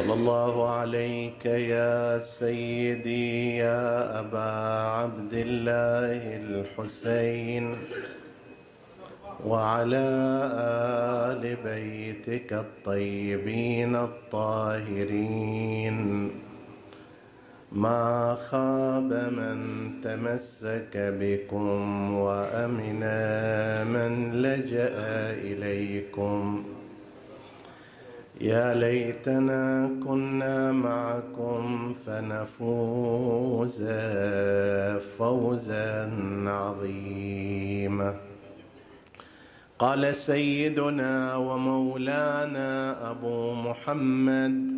صلى الله عليك يا سيدي يا أبا عبد الله الحسين. وعلى آل بيتك الطيبين الطاهرين. ما خاب من تمسك بكم وأمن من لجأ إليكم. يا ليتنا كنا معكم فنفوز فوزا عظيما. قال سيدنا ومولانا أبو محمد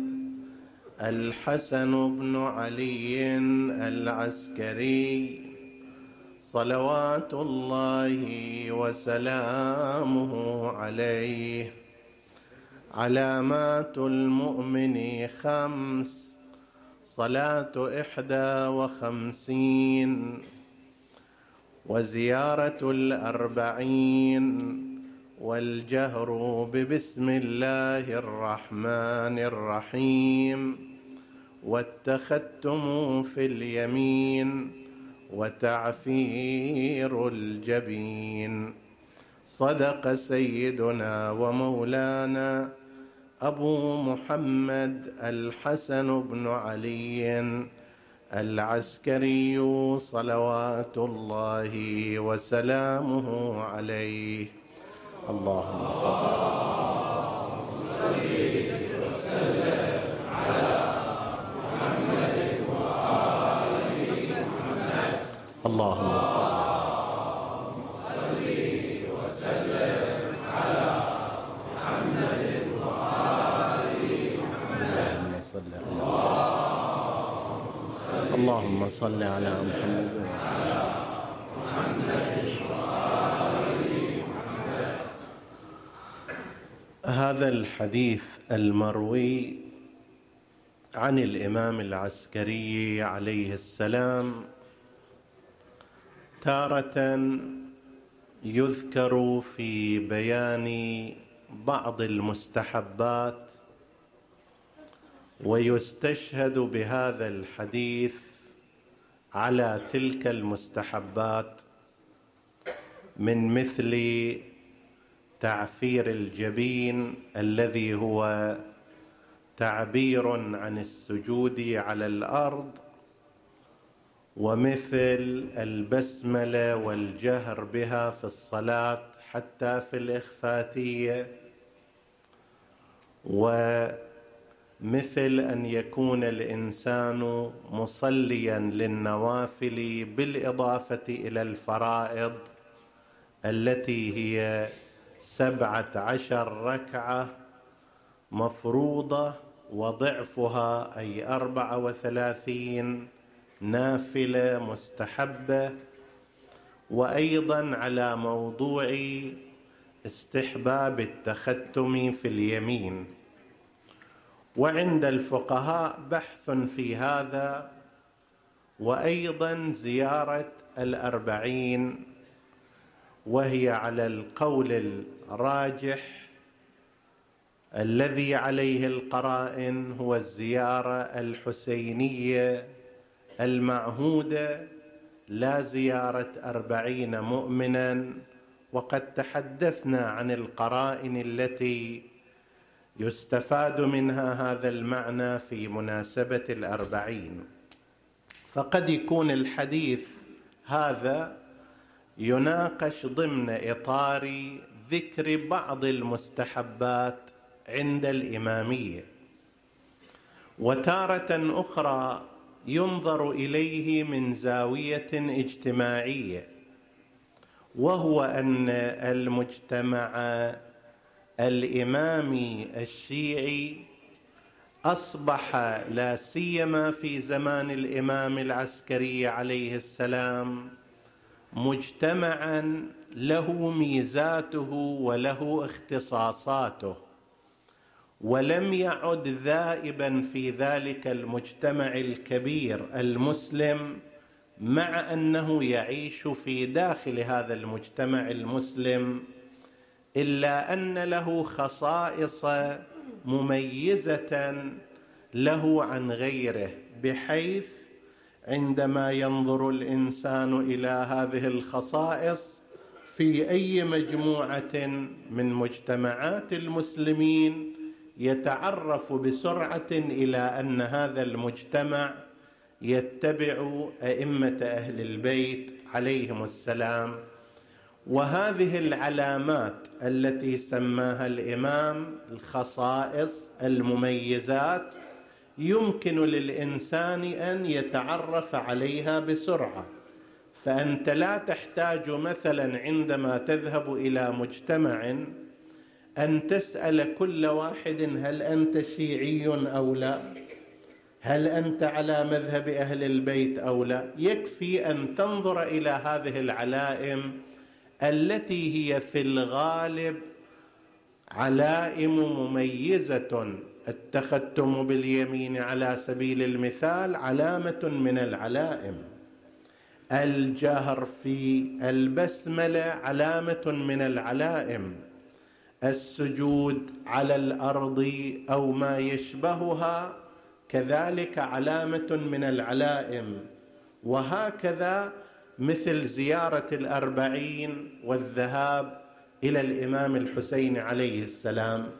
الحسن بن علي العسكري صلوات الله وسلامه عليه. علامات المؤمن خمس صلاة إحدى وخمسين وزيارة الأربعين والجهر ببسم الله الرحمن الرحيم والتختم في اليمين وتعفير الجبين. صدق سيدنا ومولانا أبو محمد الحسن بن علي العسكري صلوات الله وسلامه عليه. اللهم صل وسلم على محمد وآل محمد. اللهم صل اللهم صل على محمد. هذا الحديث المروي عن الإمام العسكري عليه السلام تارة يذكر في بيان بعض المستحبات ويستشهد بهذا الحديث على تلك المستحبات من مثل تعفير الجبين الذي هو تعبير عن السجود على الأرض ومثل البسملة والجهر بها في الصلاة حتى في الإخفاتية ومثل أن يكون الإنسان مصليا للنوافل بالإضافة إلى الفرائض التي هي سبعة عشر ركعة مفروضة وضعفها أي أربعة وثلاثين نافلة مستحبة. وأيضا على موضوع استحباب التختم في اليمين. وعند الفقهاء بحث في هذا وأيضا زيارة الأربعين وهي على القول الراجح الذي عليه القرائن هو الزيارة الحسينية المعهودة لا زيارة أربعين مؤمنا وقد تحدثنا عن القرائن التي يستفاد منها هذا المعنى في مناسبة الأربعين. فقد يكون الحديث هذا يناقش ضمن إطار ذكر بعض المستحبات عند الإمامية. وتارة أخرى ينظر إليه من زاوية اجتماعية وهو أن المجتمع الامامي الشيعي أصبح لا سيما في زمان الإمام العسكري عليه السلام مجتمعا له ميزاته وله اختصاصاته ولم يعد ذائبا في ذلك المجتمع الكبير المسلم مع أنه يعيش في داخل هذا المجتمع المسلم إلا أن له خصائص مميزة له عن غيره بحيث عندما ينظر الإنسان إلى هذه الخصائص في أي مجموعة من مجتمعات المسلمين يتعرف بسرعة إلى أن هذا المجتمع يتبع أئمة أهل البيت عليهم السلام. وهذه العلامات التي سماها الإمام الخصائص المميزات يمكن للإنسان أن يتعرف عليها بسرعة. فأنت لا تحتاج مثلا عندما تذهب إلى مجتمع أن تسأل كل واحد هل أنت شيعي أو لا؟ هل أنت على مذهب أهل البيت أو لا؟ يكفي أن تنظر إلى هذه العلائم التي هي في الغالب علائم مميزة. التختم باليمين على سبيل المثال علامة من العلائم. الجهر في البسملة علامة من العلائم. السجود على الأرض أو ما يشبهها كذلك علامة من العلائم. وهكذا مثل زيارة الأربعين والذهاب إلى الإمام الحسين عليه السلام.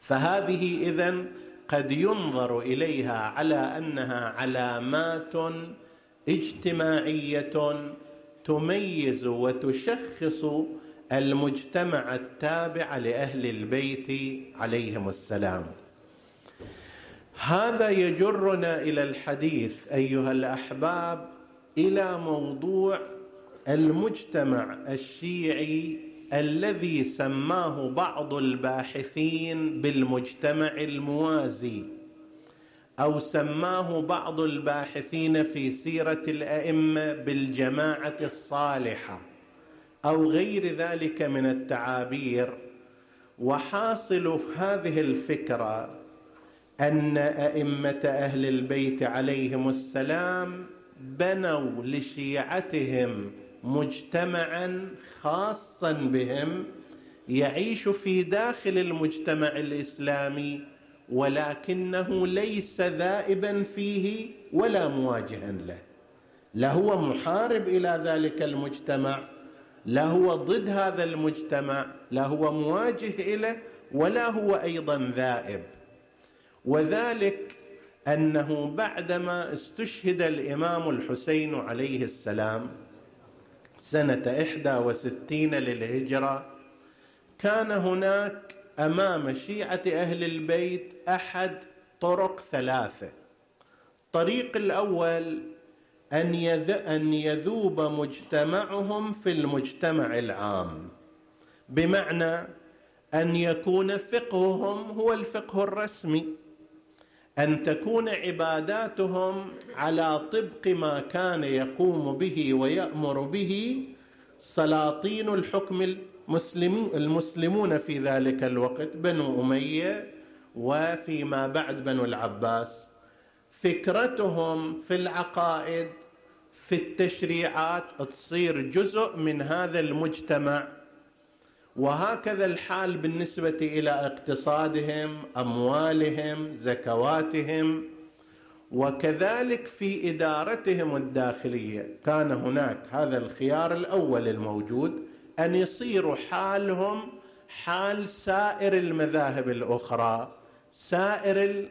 فهذه إذن قد ينظر إليها على أنها علامات اجتماعية تميز وتشخص المجتمع التابع لأهل البيت عليهم السلام. هذا يجرنا إلى الحديث أيها الأحباب إلى موضوع المجتمع الشيعي الذي سماه بعض الباحثين بالمجتمع الموازي أو سماه بعض الباحثين في سيرة الأئمة بالجماعة الصالحة أو غير ذلك من التعابير. وحاصل هذه الفكرة أن أئمة أهل البيت عليهم السلام بنوا لشيعتهم مجتمعا خاصا بهم يعيش في داخل المجتمع الإسلامي ولكنه ليس ذائبا فيه ولا مواجها له. لا هو محارب إلى ذلك المجتمع لا هو ضد هذا المجتمع لا هو مواجه إليه ولا هو أيضا ذائب. وذلك أنه بعدما استشهد الإمام الحسين عليه السلام سنة إحدى وستين للهجرة كان هناك أمام شيعة أهل البيت أحد طرق ثلاثة. الطريق الأول أن أن يذوب مجتمعهم في المجتمع العام. بمعنى أن يكون فقههم هو الفقه الرسمي. أن تكون عباداتهم على طبق ما كان يقوم به ويأمر به سلاطين الحكم المسلمون في ذلك الوقت بنو أمية وفيما بعد بنو العباس. فكرتهم في العقائد في التشريعات تصير جزء من هذا المجتمع. وهكذا الحال بالنسبة إلى اقتصادهم أموالهم زكواتهم وكذلك في إدارتهم الداخلية. كان هناك هذا الخيار الأول الموجود أن يصير حالهم حال سائر المذاهب الأخرى سائر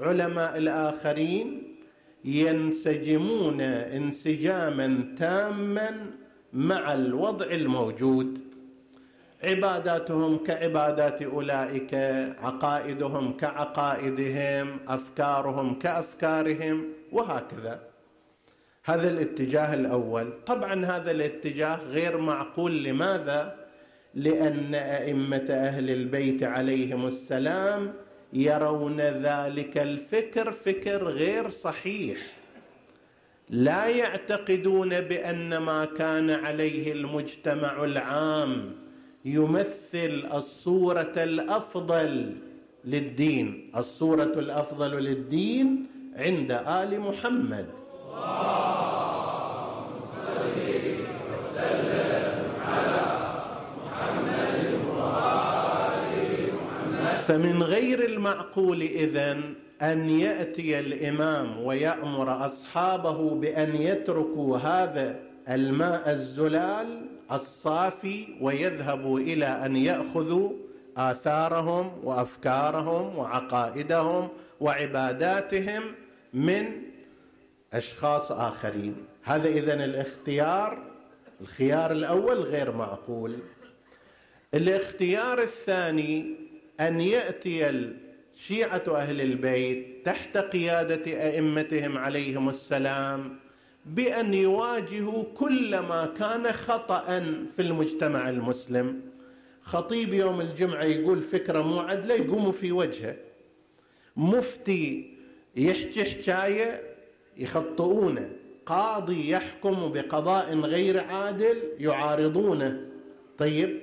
العلماء الآخرين ينسجمون انسجاما تاما مع الوضع الموجود. عباداتهم كعبادات أولئك عقائدهم كعقائدهم أفكارهم كأفكارهم وهكذا. هذا الاتجاه الأول. طبعا هذا الاتجاه غير معقول. لماذا؟ لأن أئمة أهل البيت عليهم السلام يرون ذلك الفكر فكر غير صحيح. لا يعتقدون بأن ما كان عليه المجتمع العام يمثل الصورة الأفضل للدين. الصورة الأفضل للدين عند آل محمد. فمن غير المعقول إذن أن يأتي الإمام ويأمر أصحابه بأن يتركوا هذا الماء الزلال الصافي ويذهبوا إلى أن ياخذوا آثارهم وأفكارهم وعقائدهم وعباداتهم من أشخاص آخرين. هذا إذن الاختيار الخيار الأول غير معقول. الاختيار الثاني أن يأتي شيعه أهل البيت تحت قيادة أئمتهم عليهم السلام بأن يواجهوا كل ما كان خطأ في المجتمع المسلم. خطيب يوم الجمعة يقول فكرة مو عدلة يقوموا في وجهه. مفتي يحكي حكايه يخطئونه. قاضي يحكم بقضاء غير عادل يعارضونه. طيب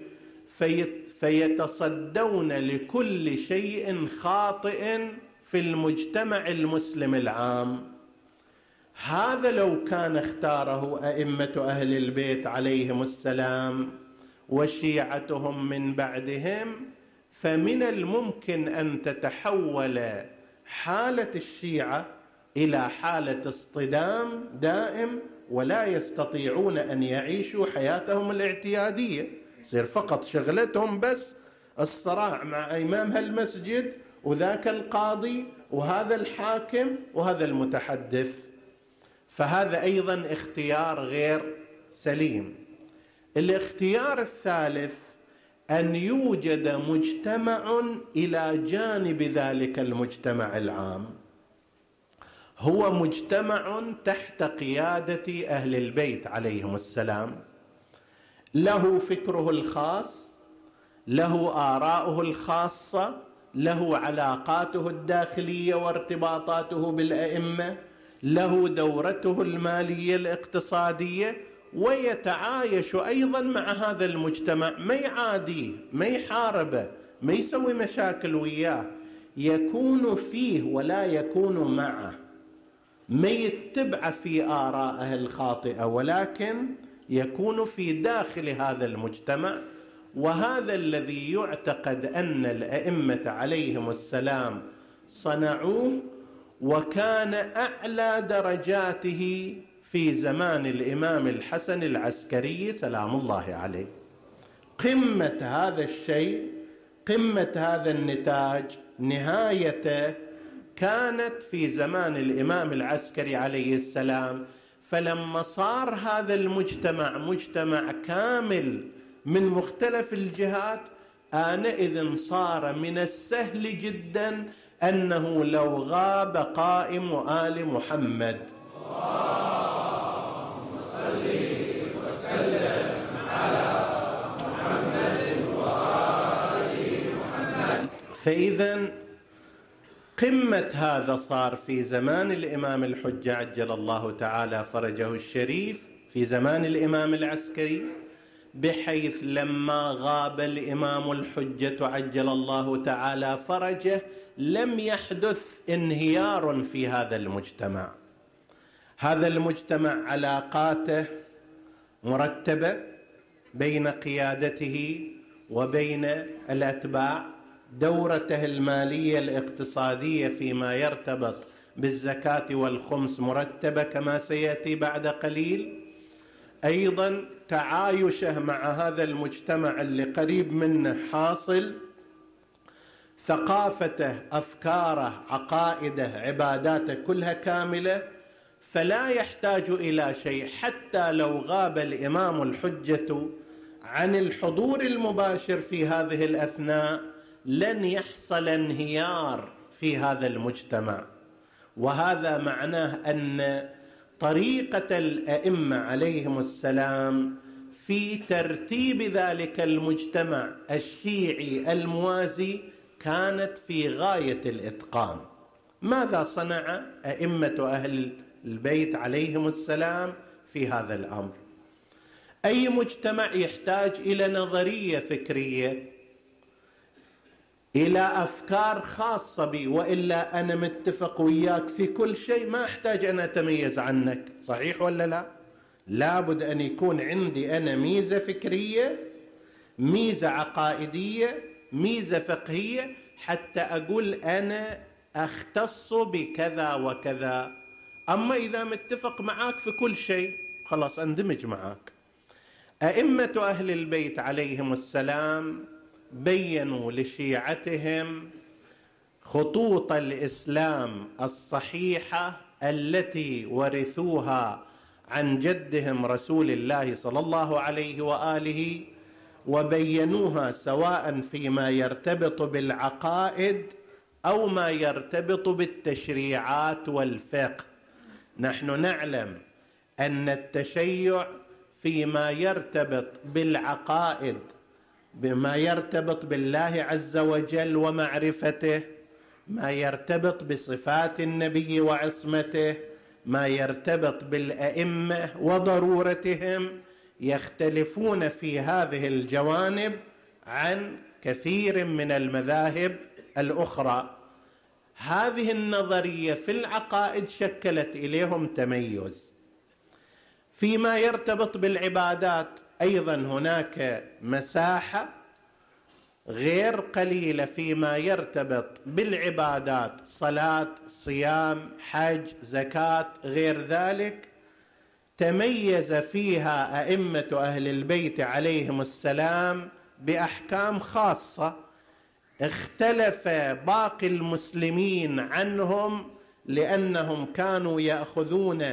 فيت فيتصدون لكل شيء خاطئ في المجتمع المسلم العام. هذا لو كان اختاره أئمة أهل البيت عليهم السلام وشيعتهم من بعدهم فمن الممكن أن تتحول حالة الشيعة إلى حالة اصطدام دائم ولا يستطيعون أن يعيشوا حياتهم الاعتيادية. يصير فقط شغلتهم بس الصراع مع إمام هالمسجد وذاك القاضي وهذا الحاكم وهذا المتحدث. فهذا أيضا اختيار غير سليم. الاختيار الثالث أن يوجد مجتمع إلى جانب ذلك المجتمع العام. هو مجتمع تحت قيادة أهل البيت عليهم السلام. له فكره الخاص له آراؤه الخاصة له علاقاته الداخلية وارتباطاته بالأئمة. له دورته المالية الاقتصادية ويتعايش أيضا مع هذا المجتمع. ما يعاديه ما يحاربه ما يسوي مشاكل وياه. يكون فيه ولا يكون معه. ما يتبع في آرائه الخاطئة ولكن يكون في داخل هذا المجتمع. وهذا الذي يعتقد أن الأئمة عليهم السلام صنعوه وكان أعلى درجاته في زمان الإمام الحسن العسكري سلام الله عليه. قمة هذا الشيء قمة هذا النتاج نهايته كانت في زمان الإمام العسكري عليه السلام. فلما صار هذا المجتمع مجتمع كامل من مختلف الجهات آنئذ صار من السهل جدا أنه لو غاب قائم آل محمد. فإذا قمة هذا صار في زمان الإمام الحجه عجل الله تعالى فرجه الشريف في زمان الإمام العسكري بحيث لما غاب الإمام الحجة عجل الله تعالى فرجه لم يحدث انهيار في هذا المجتمع. هذا المجتمع علاقاته مرتبة بين قيادته وبين الأتباع. دورته المالية الاقتصادية فيما يرتبط بالزكاة والخمس مرتبة كما سيأتي بعد قليل. أيضا تعايشه مع هذا المجتمع اللي قريب منه حاصل ثقافته أفكاره عقائده عباداته كلها كاملة فلا يحتاج إلى شيء حتى لو غاب الإمام الحجة عن الحضور المباشر في هذه الأثناء لن يحصل انهيار في هذا المجتمع. وهذا معناه أن طريقة الأئمة عليهم السلام في ترتيب ذلك المجتمع الشيعي الموازي كانت في غاية الإتقان. ماذا صنع أئمة أهل البيت عليهم السلام في هذا الأمر؟ أي مجتمع يحتاج إلى نظرية فكرية إلى أفكار خاصة بي وإلا أنا متفق وياك في كل شيء ما أحتاج أن أتميز عنك. صحيح ولا لا؟ لابد أن يكون عندي أنا ميزة فكرية ميزة عقائدية ميزة فقهية حتى أقول أنا أختص بكذا وكذا. أما إذا متفق معاك في كل شيء خلاص أندمج معاك. أئمة أهل البيت عليهم السلام بينوا لشيعتهم خطوط الإسلام الصحيحة التي ورثوها عن جدهم رسول الله صلى الله عليه وآله وبينوها سواء فيما يرتبط بالعقائد أو ما يرتبط بالتشريعات والفقه. نحن نعلم أن التشيع فيما يرتبط بالعقائد بما يرتبط بالله عز وجل ومعرفته ما يرتبط بصفات النبي وعصمته ما يرتبط بالأئمة وضرورتهم يختلفون في هذه الجوانب عن كثير من المذاهب الأخرى. هذه النظرية في العقائد شكلت إليهم تميز. فيما يرتبط بالعبادات أيضا هناك مساحة غير قليلة فيما يرتبط بالعبادات صلاة صيام حج زكاة غير ذلك. تميز فيها أئمة أهل البيت عليهم السلام بأحكام خاصة اختلف باقي المسلمين عنهم لأنهم كانوا يأخذون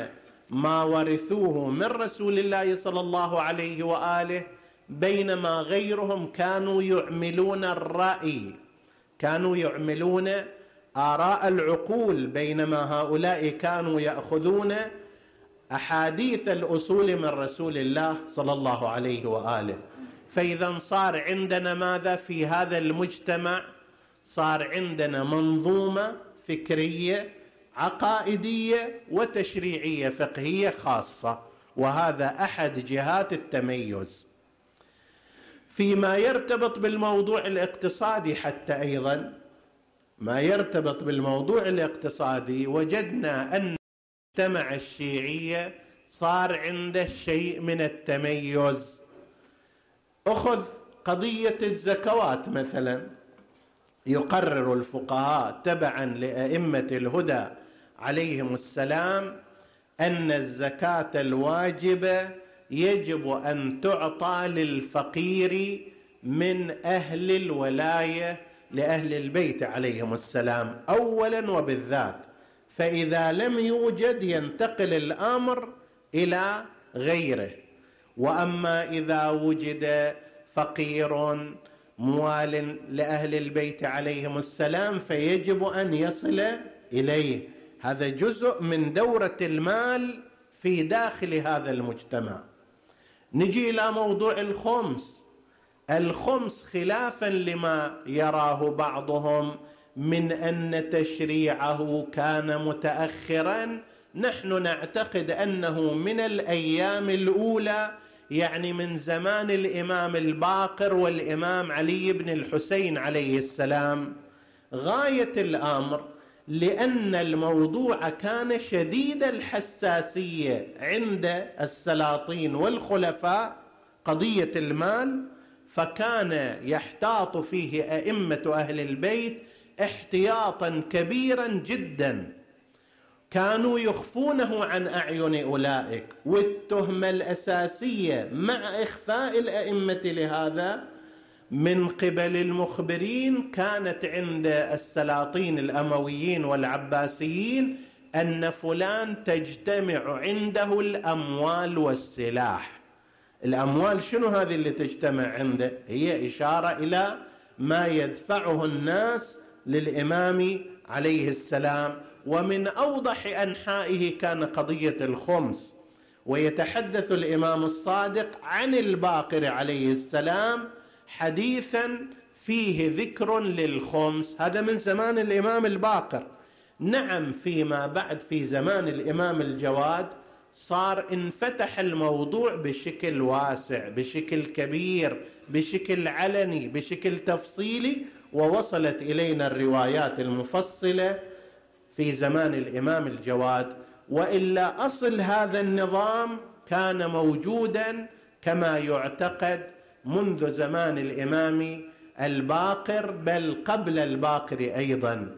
ما ورثوه من رسول الله صلى الله عليه وآله بينما غيرهم كانوا يعملون الرأي كانوا يعملون آراء العقول بينما هؤلاء كانوا يأخذون أحاديث الأصول من رسول الله صلى الله عليه وآله. فإذا صار عندنا ماذا في هذا المجتمع؟ صار عندنا منظومة فكرية عقائدية وتشريعية فقهية خاصة وهذا أحد جهات التميز. فيما يرتبط بالموضوع الاقتصادي حتى أيضا ما يرتبط بالموضوع الاقتصادي وجدنا أن المجتمع الشيعية صار عنده شيء من التميز. أخذ قضية الزكوات مثلا. يقرر الفقهاء تبعا لأئمة الهدى عليهم السلام أن الزكاة الواجبة يجب أن تعطى للفقير من أهل الولاية لأهل البيت عليهم السلام اولا وبالذات فإذا لم يوجد ينتقل الأمر إلى غيره. وأما إذا وجد فقير موال لأهل البيت عليهم السلام فيجب أن يصل إليه. هذا جزء من دورة المال في داخل هذا المجتمع. نجي إلى موضوع الخمس. الخمس خلافا لما يراه بعضهم من أن تشريعه كان متاخرا نحن نعتقد أنه من الأيام الأولى يعني من زمان الإمام الباقر والإمام علي بن الحسين عليه السلام. غاية الأمر لأن الموضوع كان شديد الحساسية عند السلاطين والخلفاء قضية المال فكان يحتاط فيه أئمة أهل البيت احتياطا كبيرا جدا. كانوا يخفونه عن أعين أولئك. والتهمه الأساسية مع إخفاء الأئمة لهذا من قبل المخبرين كانت عند السلاطين الأمويين والعباسيين أن فلان تجتمع عنده الأموال والسلاح. الأموال شنو هذه اللي تجتمع عنده؟ هي إشارة إلى ما يدفعه الناس للإمام عليه السلام ومن أوضح أنحائه كان قضية الخمس. ويتحدث الإمام الصادق عن الباقر عليه السلام حديثا فيه ذكر للخمس. هذا من زمان الإمام الباقر. نعم فيما بعد في زمان الإمام الجواد صار انفتح الموضوع بشكل واسع بشكل كبير بشكل علني بشكل تفصيلي ووصلت إلينا الروايات المفصلة في زمان الإمام الجواد وإلا أصل هذا النظام كان موجودا كما يعتقد منذ زمان الإمام الباقر بل قبل الباقر أيضا.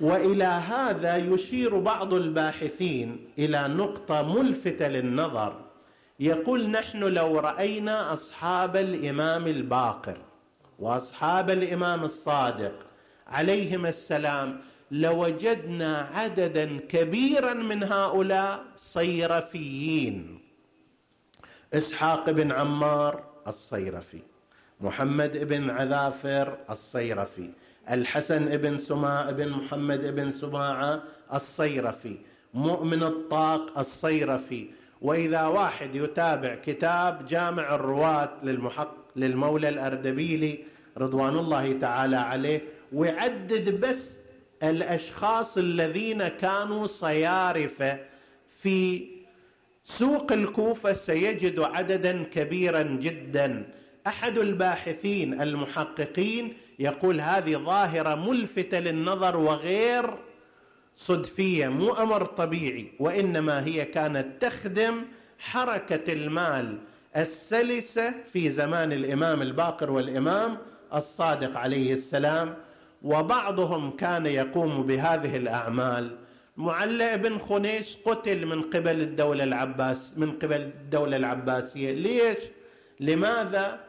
وإلى هذا يشير بعض الباحثين إلى نقطة ملفتة للنظر. يقول نحن لو رأينا أصحاب الإمام الباقر وأصحاب الإمام الصادق عليهم السلام لوجدنا عددا كبيرا من هؤلاء صيرفيين. إسحاق بن عمار الصيرفي محمد بن عذافر الصيرفي الحسن بن سماع بن محمد بن سماعة الصيرفي مؤمن الطاق الصيرفي. وإذا واحد يتابع كتاب جامع الرواة للمحق للمولى الأردبيلي رضوان الله تعالى عليه ويعدد بس الأشخاص الذين كانوا صيارفة في سوق الكوفة سيجد عددا كبيرا جدا. أحد الباحثين المحققين يقول هذه ظاهرة ملفتة للنظر وغير صدفية مو أمر طبيعي وإنما هي كانت تخدم حركة المال السلسه في زمان الإمام الباقر والإمام الصادق عليه السلام وبعضهم كان يقوم بهذه الأعمال. معلى بن خنيس قتل من قبل الدولة العباس من قبل الدولة العباسية. ليش؟ لماذا؟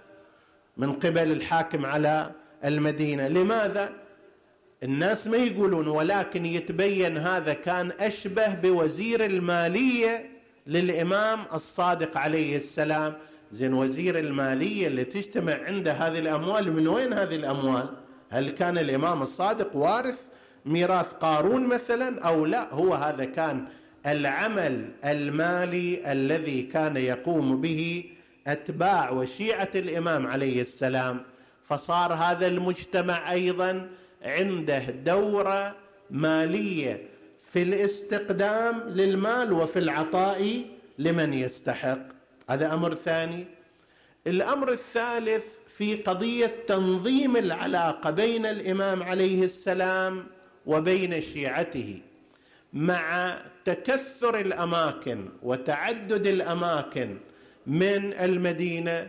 من قبل الحاكم على المدينة. لماذا؟ الناس ما يقولون ولكن يتبين هذا كان أشبه بوزير المالية للإمام الصادق عليه السلام. زين وزير المالية اللي تجتمع عنده هذه الأموال من وين هذه الأموال؟ هل كان الإمام الصادق وارث ميراث قارون مثلا أو لا؟ هو هذا كان العمل المالي الذي كان يقوم به أتباع وشيعة الإمام عليه السلام. فصار هذا المجتمع أيضا عنده دورة مالية في الاستقدام للمال وفي العطاء لمن يستحق. هذا أمر ثاني. الأمر الثالث في قضية تنظيم العلاقة بين الإمام عليه السلام وبين شيعته مع تكثر الأماكن وتعدد الأماكن من المدينة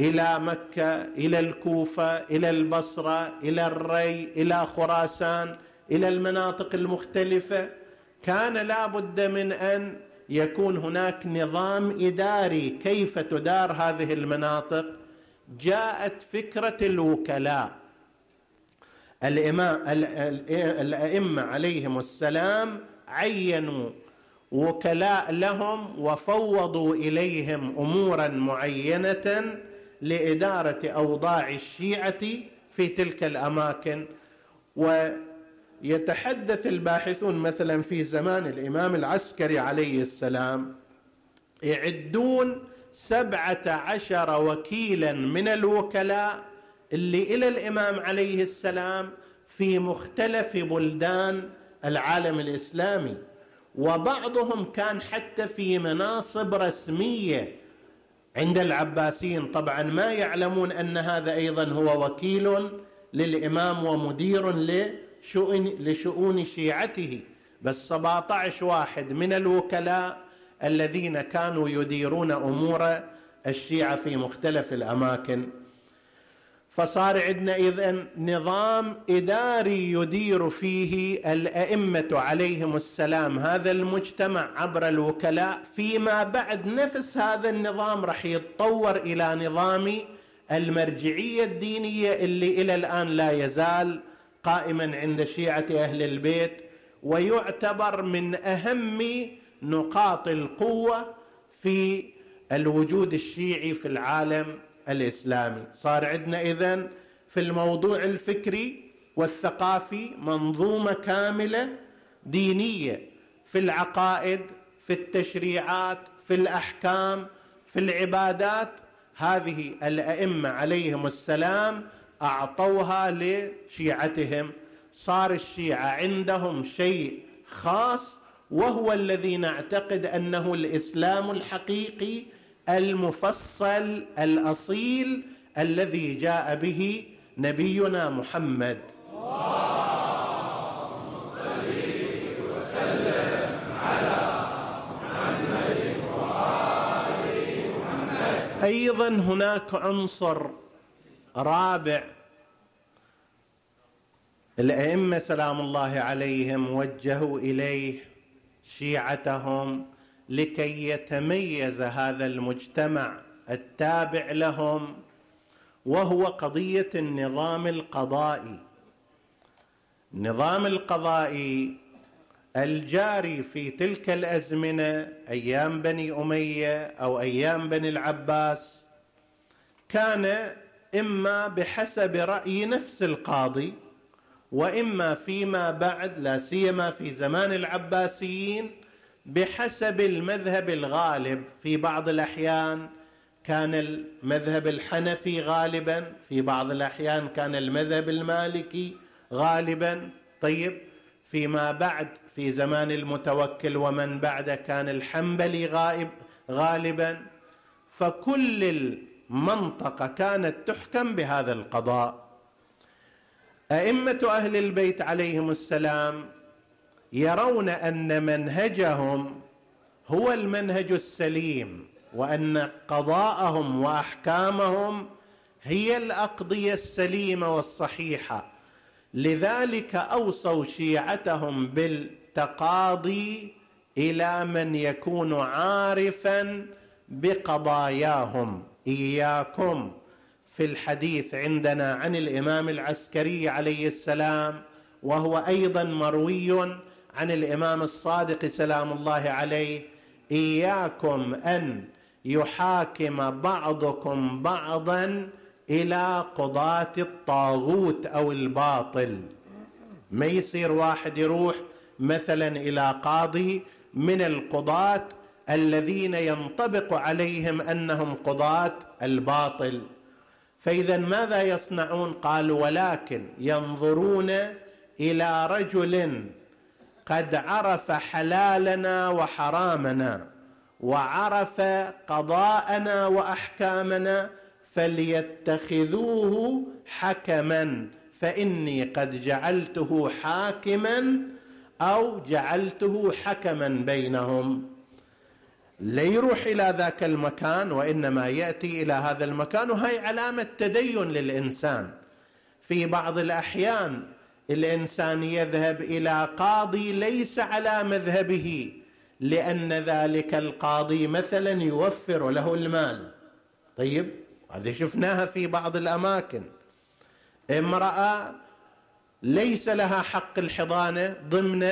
إلى مكة إلى الكوفة إلى البصرة إلى الري إلى خراسان. إلى المناطق المختلفة. كان لا بد من أن يكون هناك نظام إداري كيف تدار هذه المناطق. جاءت فكرة الوكلاء. الإمام الأئمة عليهم السلام عينوا وكلاء لهم وفوضوا إليهم أمورا معينة لإدارة أوضاع الشيعة في تلك الأماكن. ويتحدث الباحثون مثلا في زمان الإمام العسكري عليه السلام يعدون سبعة عشر وكيلا من الوكلاء اللي إلى الإمام عليه السلام في مختلف بلدان العالم الإسلامي. وبعضهم كان حتى في مناصب رسمية عند العباسيين. طبعا ما يعلمون أن هذا أيضا هو وكيل للإمام ومدير لشؤون لشؤون شيعته بس 17 واحد من الوكلاء الذين كانوا يديرون أمور الشيعة في مختلف الأماكن. فصار عندنا اذا نظام إداري يدير فيه الأئمة عليهم السلام هذا المجتمع عبر الوكلاء. فيما بعد نفس هذا النظام راح يتطور إلى نظام المرجعية الدينية اللي إلى الآن لا يزال قائما عند شيعة أهل البيت ويعتبر من أهم نقاط القوة في الوجود الشيعي في العالم الإسلامي. صار عندنا إذن في الموضوع الفكري والثقافي منظومة كاملة دينية في العقائد في التشريعات في الأحكام في العبادات. هذه الأئمة عليهم السلام أعطوها لشيعتهم. صار الشيعة عندهم شيء خاص وهو الذي نعتقد أنه الإسلام الحقيقي المفصل الأصيل الذي جاء به نبينا محمد. أيضا هناك عنصر رابع. الأئمة سلام الله عليهم وجهوا إليه شيعتهم لكي يتميز هذا المجتمع التابع لهم وهو قضية النظام القضائي. النظام القضائي الجاري في تلك الأزمنة أيام بني أمية أو أيام بني العباس كان إما بحسب رأي نفس القاضي وإما فيما بعد لا سيما في زمان العباسيين بحسب المذهب الغالب. في بعض الأحيان كان المذهب الحنفي غالبا في بعض الأحيان كان المذهب المالكي غالبا. طيب فيما بعد في زمان المتوكل ومن بعده كان الحنبلي غائب غالبا. فكل المنطقة كانت تحكم بهذا القضاء. أئمة أهل البيت عليهم السلام يرون أن منهجهم هو المنهج السليم وأن قضاءهم وأحكامهم هي الأقضية السليمة والصحيحة. لذلك أوصوا شيعتهم بالتقاضي إلى من يكون عارفا بقضاياهم. إياكم في الحديث عندنا عن الإمام العسكري عليه السلام وهو أيضا مروي عن الإمام الصادق سلام الله عليه إياكم أن يحاكم بعضكم بعضا إلى قضاة الطاغوت أو الباطل. ما يصير واحد يروح مثلا إلى قاضي من القضاة الذين ينطبق عليهم أنهم قضاة الباطل. فإذا ماذا يصنعون؟ قال ولكن ينظرون إلى رجل قد عرف حلالنا وحرامنا وعرف قضاءنا وأحكامنا فليتخذوه حكما. فإني قد جعلته حاكما أو جعلته حكما بينهم. ليروح إلى ذاك المكان وإنما يأتي إلى هذا المكان وهي علامة تدين للإنسان. في بعض الأحيان الإنسان يذهب إلى قاضي ليس على مذهبه لأن ذلك القاضي مثلا يوفر له المال. طيب هذه شفناها في بعض الأماكن. امرأة ليس لها حق الحضانة ضمن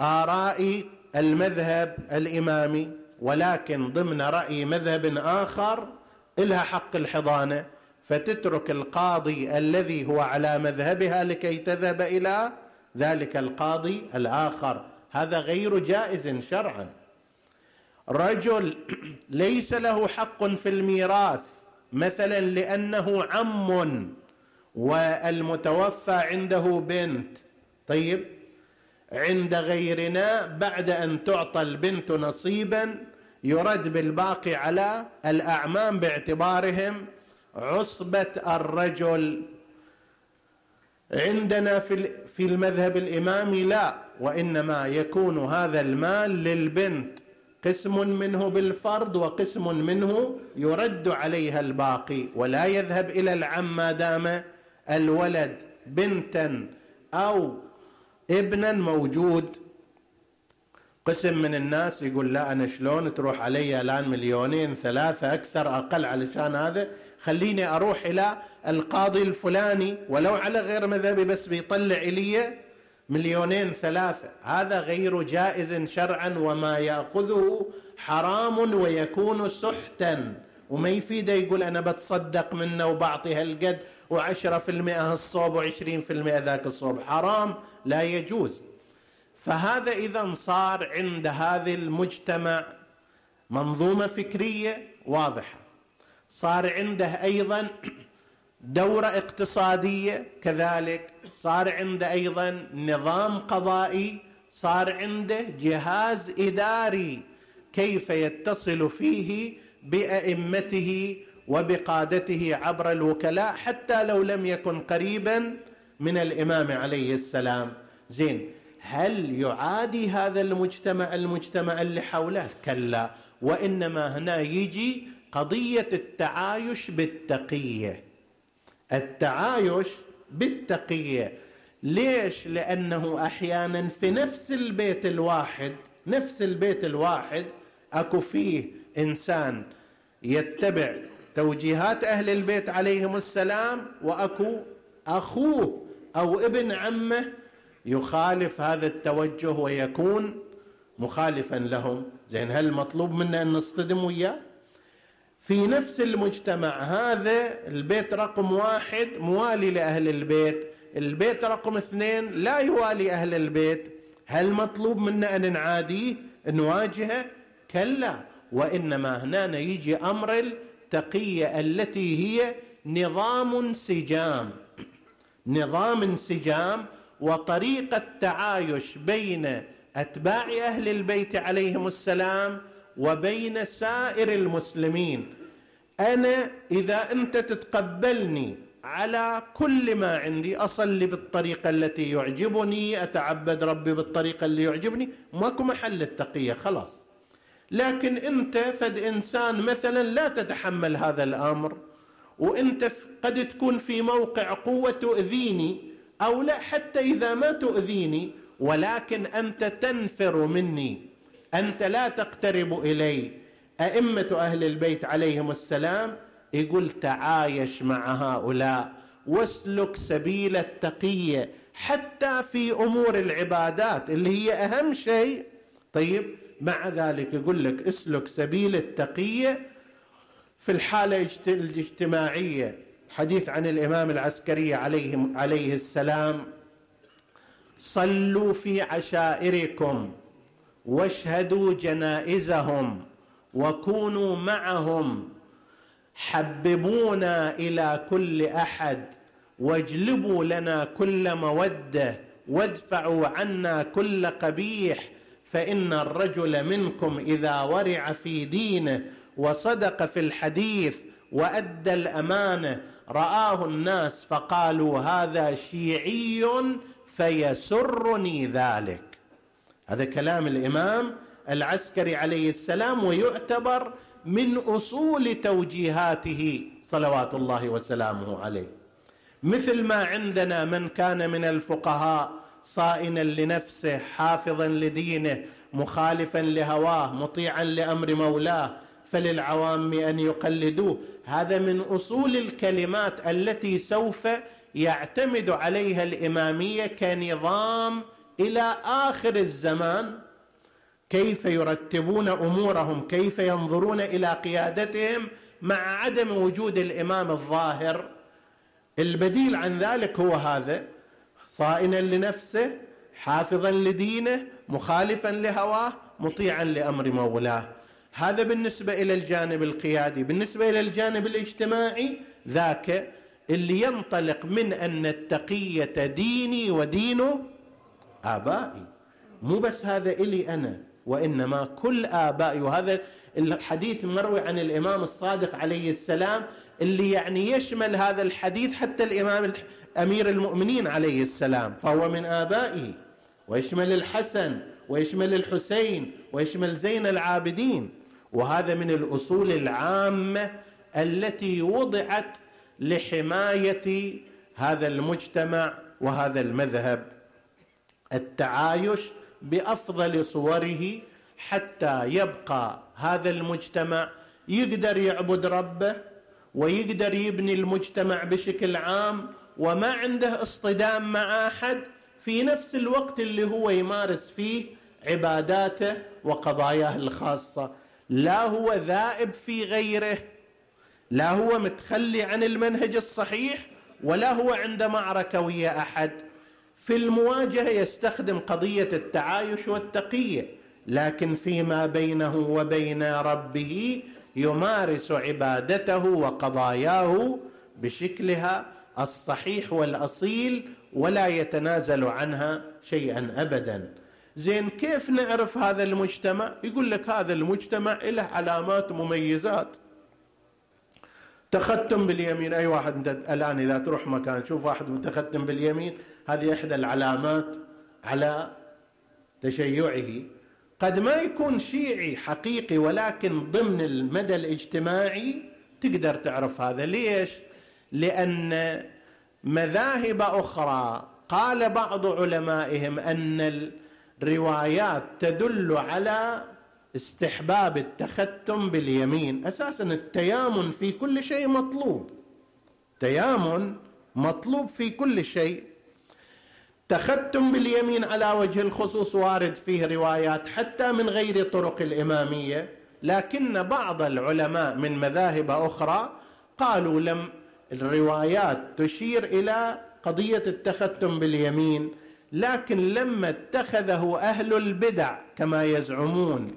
آراء المذهب الإمامي. ولكن ضمن رأي مذهب آخر لها حق الحضانة فتترك القاضي الذي هو على مذهبها لكي تذهب إلى ذلك القاضي الآخر. هذا غير جائز شرعا. رجل ليس له حق في الميراث مثلا لأنه عم والمتوفى عنده بنت. طيب عند غيرنا بعد أن تعطى البنت نصيبا يرد بالباقي على الأعمام باعتبارهم عصبة الرجل. عندنا في المذهب الإمامي لا وإنما يكون هذا المال للبنت. قسم منه بالفرض وقسم منه يرد عليها الباقي. ولا يذهب إلى العم ما دام الولد بنتا أو ابنا موجود. قسم من الناس يقول لا أنا شلون تروح علي الآن مليونين ثلاثة أكثر أقل علشان هذا؟ خليني أروح إلى القاضي الفلاني ولو على غير مذهبي بس بيطلع لي مليونين ثلاثة. هذا غير جائز شرعا وما يأخذه حرام ويكون سحتا. وما يفيده يقول أنا بتصدق منه وبعطي هالقد وعشرة في المئة الصوب وعشرين في المئة ذاك الصوب. حرام. لا يجوز. فهذا إذا صار عند هذا المجتمع منظومة فكرية واضحة. صار عنده أيضا دورة اقتصادية كذلك صار عنده أيضا نظام قضائي صار عنده جهاز إداري كيف يتصل فيه بأئمته وبقادته عبر الوكلاء حتى لو لم يكن قريبا من الإمام عليه السلام. زين هل يعادي هذا المجتمع المجتمع اللي حوله؟ كلا. وإنما هنا يجي قضية التعايش بالتقية. التعايش بالتقية. ليش؟ لأنه أحيانا في نفس البيت الواحد نفس البيت الواحد أكو فيه إنسان يتبع توجيهات أهل البيت عليهم السلام وأكو أخوه أو ابن عمه يخالف هذا التوجه ويكون مخالفا لهم. زين هل مطلوب منا أن نصطدم وياه؟ في نفس المجتمع هذا البيت رقم واحد موالي لأهل البيت. البيت رقم اثنين لا يوالي أهل البيت. هل مطلوب منا أن نعاديه نواجهه؟ كلا. وإنما هنا يجي أمر التقية التي هي نظام انسجام نظام انسجام وطريقة تعايش بين أتباع أهل البيت عليهم السلام وبين سائر المسلمين. أنا إذا أنت تتقبلني على كل ما عندي أصلي بالطريقة التي يعجبني أتعبد ربي بالطريقة اللي يعجبني ماكو محل التقية خلاص. لكن أنت فد إنسان مثلا لا تتحمل هذا الأمر. وانت قد تكون في موقع قوة تؤذيني أو لا حتى إذا ما تؤذيني ولكن أنت تنفر مني. أنت لا تقترب إلي. أئمة أهل البيت عليهم السلام يقول تعايش مع هؤلاء. واسلك سبيل التقيه حتى في أمور العبادات اللي هي أهم شيء. طيب مع ذلك يقول لك اسلك سبيل التقيه في الحالة الاجتماعية. حديث عن الإمام العسكري عليه عليه السلام صلوا في عشائركم واشهدوا جنائزهم وكونوا معهم حببونا إلى كل أحد واجلبوا لنا كل مودة وادفعوا عنا كل قبيح فإن الرجل منكم إذا ورع في دينه وصدق في الحديث وأدى الأمانة. رآه الناس فقالوا هذا شيعي فيسرني ذلك. هذا كلام الإمام العسكري عليه السلام ويعتبر من أصول توجيهاته صلوات الله وسلامه عليه. مثل ما عندنا من كان من الفقهاء صائنا لنفسه حافظا لدينه مخالفا لهواه مطيعا لأمر مولاه فللعوام أن يقلدوه. هذا من أصول الكلمات التي سوف يعتمد عليها الإمامية كنظام إلى آخر الزمان. كيف يرتبون أمورهم؟ كيف ينظرون إلى قيادتهم مع عدم وجود الإمام الظاهر؟ البديل عن ذلك هو هذا صائنا لنفسه حافظا لدينه مخالفا لهواه مطيعا لأمر مولاه. هذا بالنسبة إلى الجانب القيادي. بالنسبة إلى الجانب الاجتماعي ذاك اللي ينطلق من أن التقية ديني ودين آبائي. مو بس هذا إلي أنا وإنما كل آبائي. وهذا الحديث مروي عن الإمام الصادق عليه السلام اللي يعني يشمل هذا الحديث حتى الإمام أمير المؤمنين عليه السلام. فهو من ابائه ويشمل الحسن ويشمل الحسين ويشمل زين العابدين. وهذا من الأصول العامة التي وضعت لحماية هذا المجتمع وهذا المذهب. التعايش بأفضل صوره حتى يبقى هذا المجتمع يقدر يعبد ربه ويقدر يبني المجتمع بشكل عام وما عنده اصطدام مع أحد في نفس الوقت اللي هو يمارس فيه عباداته وقضاياه الخاصة. لا هو ذائب في غيره لا هو متخلي عن المنهج الصحيح ولا هو عنده معركة ويا أحد. في المواجهة يستخدم قضية التعايش والتقية لكن فيما بينه وبين ربه يمارس عبادته وقضاياه بشكلها الصحيح والأصيل ولا يتنازل عنها شيئا ابدا. زين كيف نعرف هذا المجتمع؟ يقول لك هذا المجتمع له علامات مميزات. تختم باليمين. أي واحد أنت الآن إذا تروح مكان شوف واحد متختم باليمين هذه إحدى العلامات على تشيعه. قد ما يكون شيعي حقيقي ولكن ضمن المدى الاجتماعي تقدر تعرف هذا. ليش؟ لأن مذاهب أخرى قال بعض علمائهم أن الروايات تدل على استحباب التختم باليمين. أساسا التيامن في كل شيء مطلوب. تيامن مطلوب في كل شيء. تختم باليمين على وجه الخصوص وارد فيه روايات حتى من غير طرق الإمامية. لكن بعض العلماء من مذاهب أخرى قالوا لم الروايات تشير إلى قضية التختم باليمين. لكن لما اتخذه أهل البدع كما يزعمون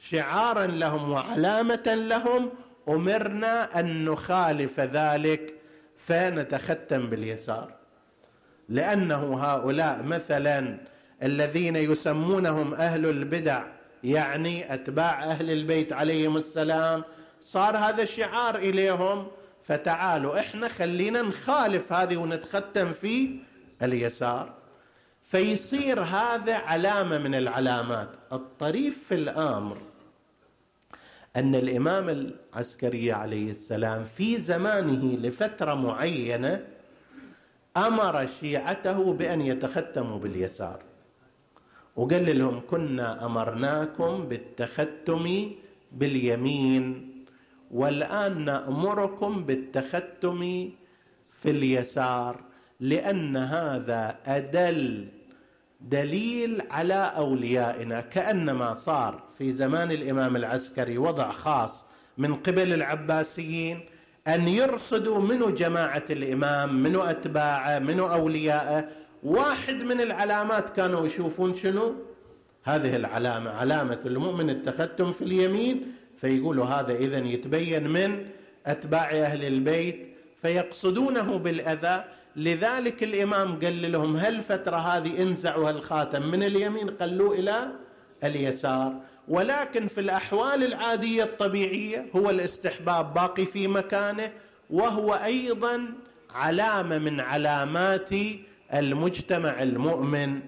شعارا لهم وعلامة لهم أمرنا أن نخالف ذلك فنتختم باليسار. لأنه هؤلاء مثلا الذين يسمونهم أهل البدع يعني أتباع أهل البيت عليهم السلام صار هذا الشعار إليهم فتعالوا إحنا خلينا نخالف هذه ونتختم في اليسار. فيصير هذا علامة من العلامات. الطريف في الأمر أن الإمام العسكري عليه السلام في زمانه لفترة معينة أمر شيعته بأن يتختموا باليسار. وقال لهم كنا أمرناكم بالتختم باليمين والآن نأمركم بالتختم في اليسار لأن هذا أدل دليل على أوليائنا. كأنما صار في زمان الإمام العسكري وضع خاص من قبل العباسيين أن يرصدوا منو جماعة الإمام منو أتباعه منو أوليائه. واحد من العلامات كانوا يشوفون شنو؟ هذه العلامة علامة المؤمن التختم في اليمين فيقولوا هذا اذا يتبين من أتباع أهل البيت فيقصدونه بالأذى. لذلك الإمام قال لهم هالفتره هذه انزعوا الخاتم من اليمين خلوه إلى اليسار. ولكن في الأحوال العادية الطبيعية هو الاستحباب باقي في مكانه وهو أيضا علامة من علامات المجتمع المؤمن.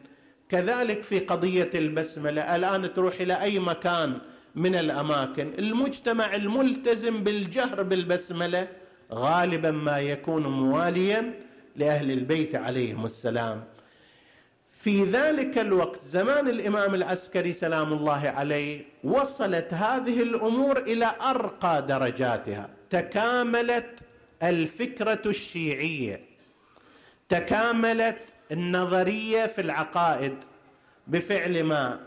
كذلك في قضية البسملة الآن تروح إلى أي مكان من الأماكن؟ المجتمع الملتزم بالجهر بالبسملة غالبا ما يكون مواليا لأهل البيت عليهم السلام. في ذلك الوقت زمان الإمام العسكري سلام الله عليه وصلت هذه الأمور إلى أرقى درجاتها. تكاملت الفكرة الشيعية. تكاملت النظرية في العقائد. بفعل ما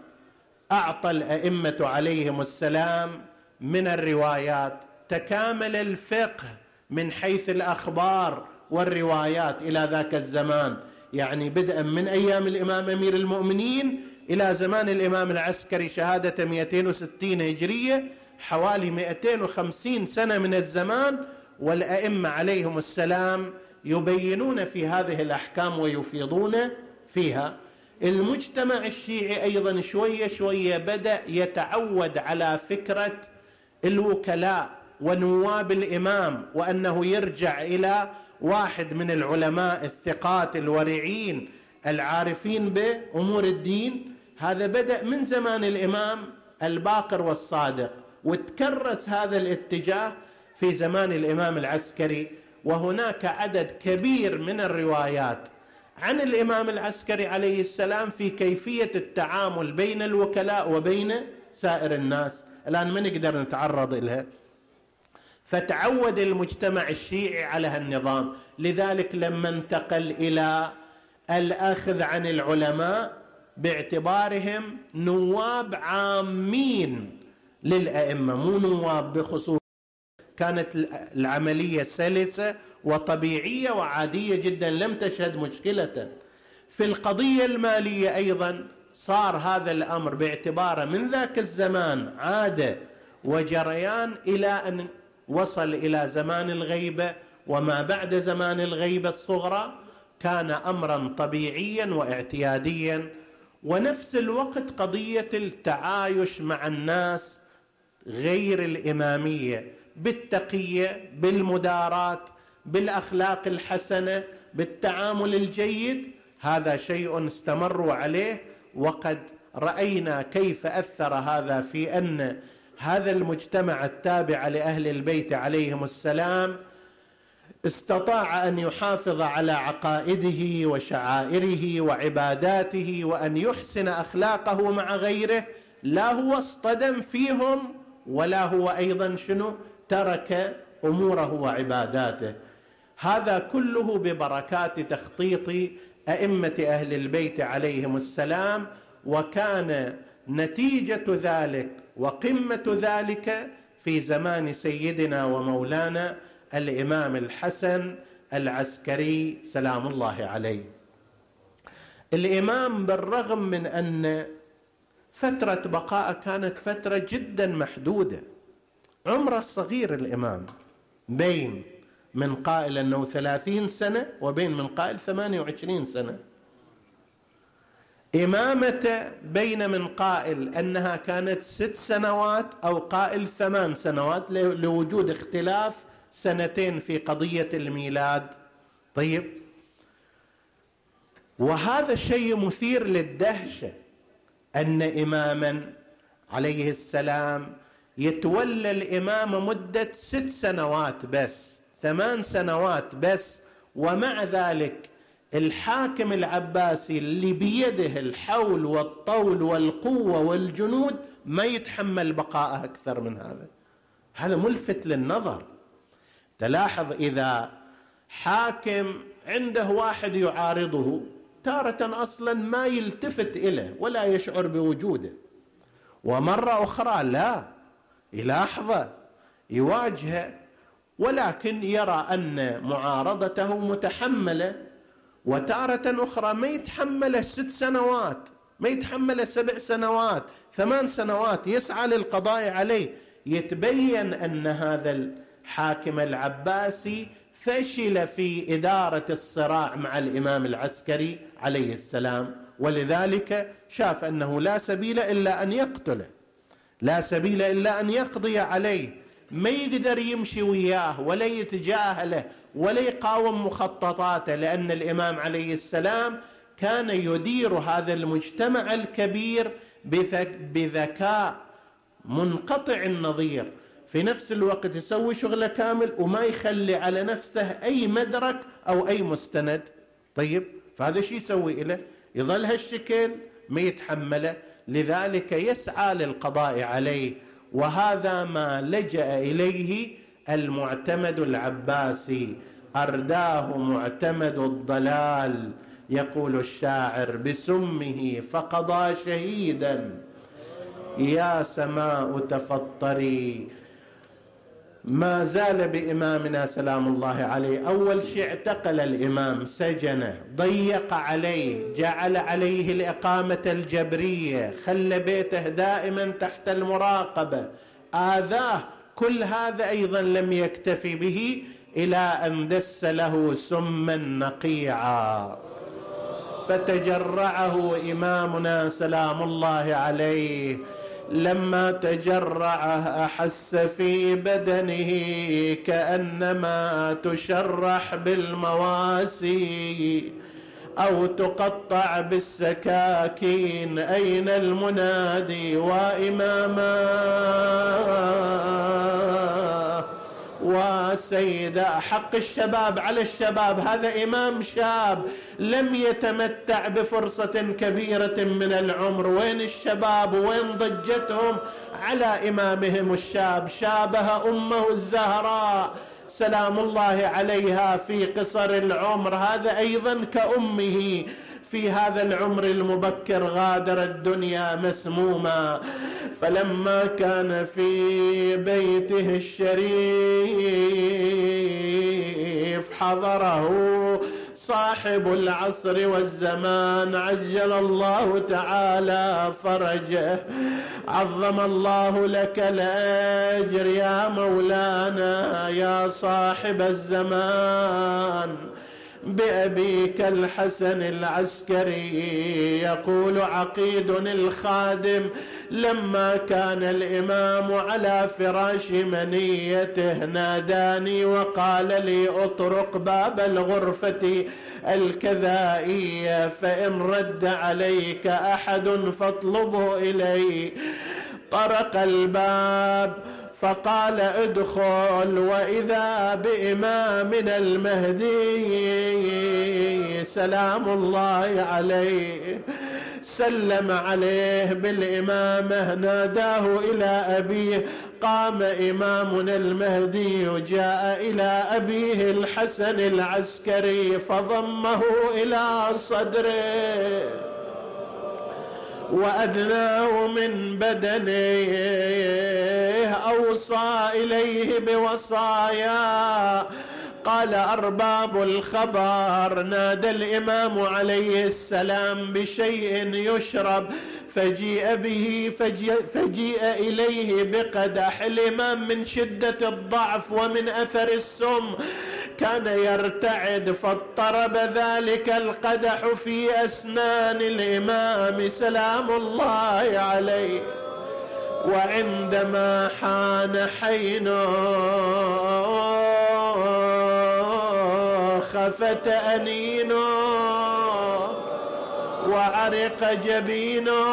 أعطى الأئمة عليهم السلام من الروايات. تكامل الفقه من حيث الأخبار. والروايات إلى ذاك الزمان. يعني بدءا من أيام الإمام أمير المؤمنين إلى زمان الإمام العسكري شهادة 260 هجرية حوالي 250 سنة من الزمان والأئمة عليهم السلام يبينون في هذه الأحكام ويفيضون فيها. المجتمع الشيعي أيضا شوية شوية بدأ يتعود على فكرة الوكلاء ونواب الإمام وأنه يرجع إلى واحد من العلماء الثقات الورعين العارفين بأمور الدين. هذا بدأ من زمان الإمام الباقر والصادق وتكرس هذا الاتجاه في زمان الإمام العسكري. وهناك عدد كبير من الروايات عن الإمام العسكري عليه السلام في كيفية التعامل بين الوكلاء وبين سائر الناس. الآن ما نقدر نتعرض لها فتعود المجتمع الشيعي على هالنظام. لذلك لما انتقل إلى الأخذ عن العلماء باعتبارهم نواب عامين للأئمة مو نواب بخصوص كانت العملية سلسة وطبيعية وعادية جدا لم تشهد مشكلة. في القضية المالية أيضا صار هذا الأمر باعتباره من ذاك الزمان عادة وجريان إلى أن وصل إلى زمان الغيبة وما بعد زمان الغيبة الصغرى كان امرا طبيعيا واعتياديا ونفس الوقت قضية التعايش مع الناس غير الإمامية بالتقية بالمداراة بالأخلاق الحسنة بالتعامل الجيد هذا شيء استمروا عليه وقد رأينا كيف أثر هذا في أن هذا المجتمع التابع لأهل البيت عليهم السلام استطاع أن يحافظ على عقائده وشعائره وعباداته وأن يحسن أخلاقه مع غيره لا هو اصطدم فيهم ولا هو أيضا شنو؟ ترك أموره وعباداته. هذا كله ببركات تخطيط أئمة أهل البيت عليهم السلام وكان نتيجة ذلك وقمة ذلك في زمان سيدنا ومولانا الإمام الحسن العسكري سلام الله عليه. الإمام بالرغم من أن فترة بقائه كانت فترة جدا محدودة عمره صغير الإمام بين من قائل أنه ثلاثين سنة وبين من قائل ثمانية وعشرين سنة. إمامته بين من قائل أنها كانت ست سنوات أو قائل ثمان سنوات لوجود اختلاف سنتين في قضية الميلاد. طيب. وهذا الشيء مثير للدهشة أن إماما عليه السلام يتولى الإمامة مدة ست سنوات بس ثمان سنوات بس ومع ذلك الحاكم العباسي اللي بيده الحول والطول والقوة والجنود ما يتحمل بقاءه أكثر من هذا. هذا ملفت للنظر. تلاحظ إذا حاكم عنده واحد يعارضه تارة أصلا ما يلتفت إليه ولا يشعر بوجوده. ومرة أخرى لا يلاحظه يواجهه ولكن يرى أن معارضته متحملة. وتارة أخرى ما يتحمل ست سنوات ما يتحمل سبع سنوات ثمان سنوات يسعى للقضاء عليه. يتبين أن هذا الحاكم العباسي فشل في إدارة الصراع مع الإمام العسكري عليه السلام. ولذلك شاف أنه لا سبيل إلا أن يقتله لا سبيل إلا أن يقضي عليه. ما يقدر يمشي وياه ولا يتجاهله. ولا يقاوم مخططاته لأن الإمام عليه السلام كان يدير هذا المجتمع الكبير بذكاء منقطع النظير. في نفس الوقت يسوي شغله كامل وما يخلي على نفسه أي مدرك أو أي مستند. طيب فهذا شو يسوي له يظل هالشكل ما يتحمله. لذلك يسعى للقضاء عليه وهذا ما لجأ إليه المعتمد العباسي أرداه معتمد الضلال. يقول الشاعر بسمه فقضى شهيدا. يا سماء تفطري. ما زال بإمامنا سلام الله عليه. أول شيء اعتقل الإمام سجنه ضيق عليه جعل عليه الإقامة الجبرية خلى بيته دائما تحت المراقبة. آذاه كل هذا أيضا لم يكتفي به إلى أن دس له سما نقيعا. فتجرعه إمامنا سلام الله عليه. لما تجرعه أحس في بدنه كأنما تشرح بالمواسي أو تقطع بالسكاكين. أين المنادي وإماما؟ وسيدة حق الشباب على الشباب. هذا إمام شاب لم يتمتع بفرصة كبيرة من العمر. وين الشباب؟ وين ضجتهم؟ على إمامهم الشاب. شابه أمه الزهراء. سلام الله عليها في قصر العمر. هذا أيضا كأمه. في هذا العمر المبكر غادر الدنيا مسموما فلما كان في بيته الشريف حضره صاحب العصر والزمان عجل الله تعالى فرجه عظم الله لك الأجر يا مولانا يا صاحب الزمان. بأبيك الحسن العسكري. يقول عقيد الخادم لما كان الإمام على فراش منيته ناداني وقال لي أطرق باب الغرفة الكذائية فإن رد عليك أحد فاطلبه إلي. طرق الباب فقال ادخل وإذا بامامنا المهدي سلام الله عليه. سلم عليه بالإمامة ناداه إلى أبيه قام إمامنا المهدي جاء إلى أبيه الحسن العسكري فضمه إلى صدره. وأدناه من بدنه أوصى إليه بوصايا. قال أرباب الخبر نادى الإمام عليه السلام بشيء يشرب فجيء به فجيء, فجيء إليه بقدح. الإمام من شدة الضعف ومن أثر السم. كان يرتعد فاضطرب ذلك القدح في أسنان الإمام سلام الله عليه. وعندما حان حين خفت أنينه وعرق جبينه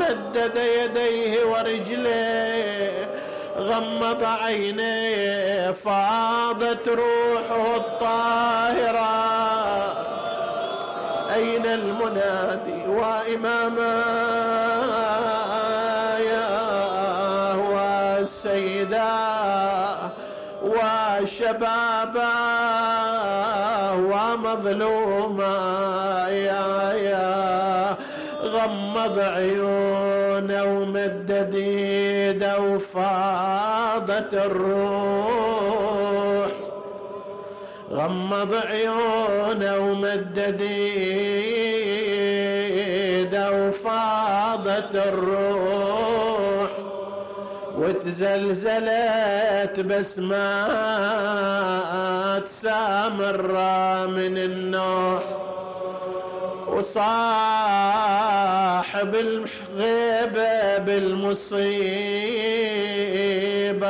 مدد يديه ورجليه غمض عينيه فاضت روحه الطاهرة. أين المنادي وإماما والسيدة وشبابا ومظلوما يا يا غمض عيونه ومدد وفاضت الروح. غمض عيونه ومدد ايده وفاضت الروح. وتزلزلت بس ما تسامر من النوح. وصاحب الغيبة بالمصيبة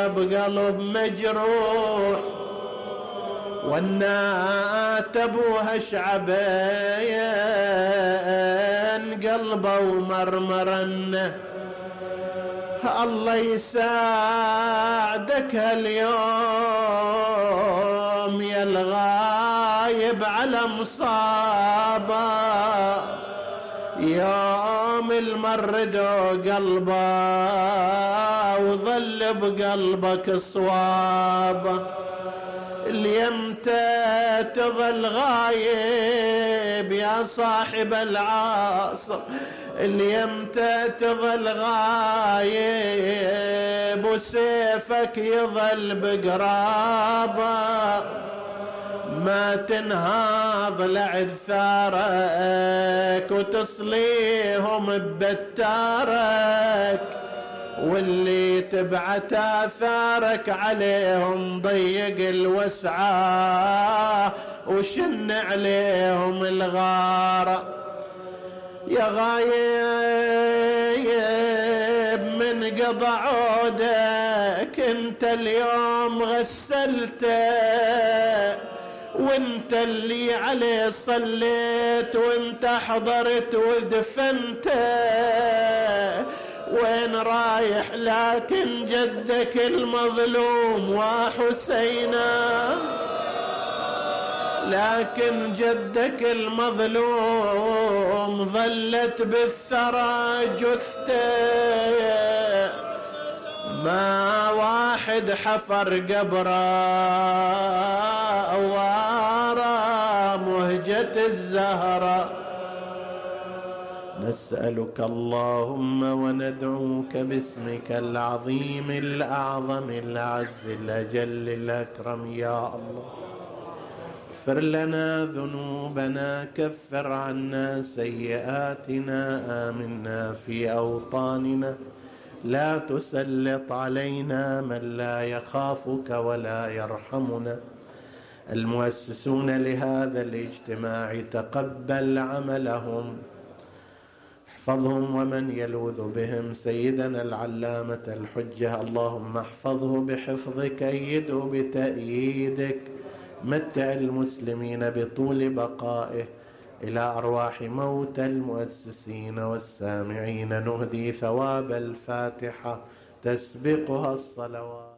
بقلب مجروح. والنات أبوها شعبين قلبه ومرمرنه الله يساعدك هاليوم يا الغايب على مصابه المرد قلبه وظل بقلبك صوابه اليمتى تظل غايب يا صاحب العصر اليمتى تظل غايب وسيفك يظل بقرابة. ما تنهاض لعد ثارك وتصليهم ببتارك واللي تبعت آثارك عليهم ضيق الوسعة وشن عليهم الغارة. يا غايب من قضى عودك انت اليوم غسلته. وانت اللي عليه صليت وانت حضرت ودفنت. وين رايح لكن جدك المظلوم وحسينا. لكن جدك المظلوم ظلت بالثرى جثته. ما واحد حفر قبره. الزهرة نسألك اللهم وندعوك باسمك العظيم الأعظم الأعز الأجل الأكرم يا الله. اغفر لنا ذنوبنا كفر عنا سيئاتنا آمنا في أوطاننا. لا تسلط علينا من لا يخافك ولا يرحمنا. المؤسسون لهذا الاجتماع تقبل عملهم. احفظهم ومن يلوذ بهم. سيدنا العلامة الحجة اللهم احفظه بحفظك أيده بتأييدك. متع المسلمين بطول بقائه. إلى أرواح موتى المؤسسين والسامعين نهدي ثواب الفاتحة. تسبقها الصلوات.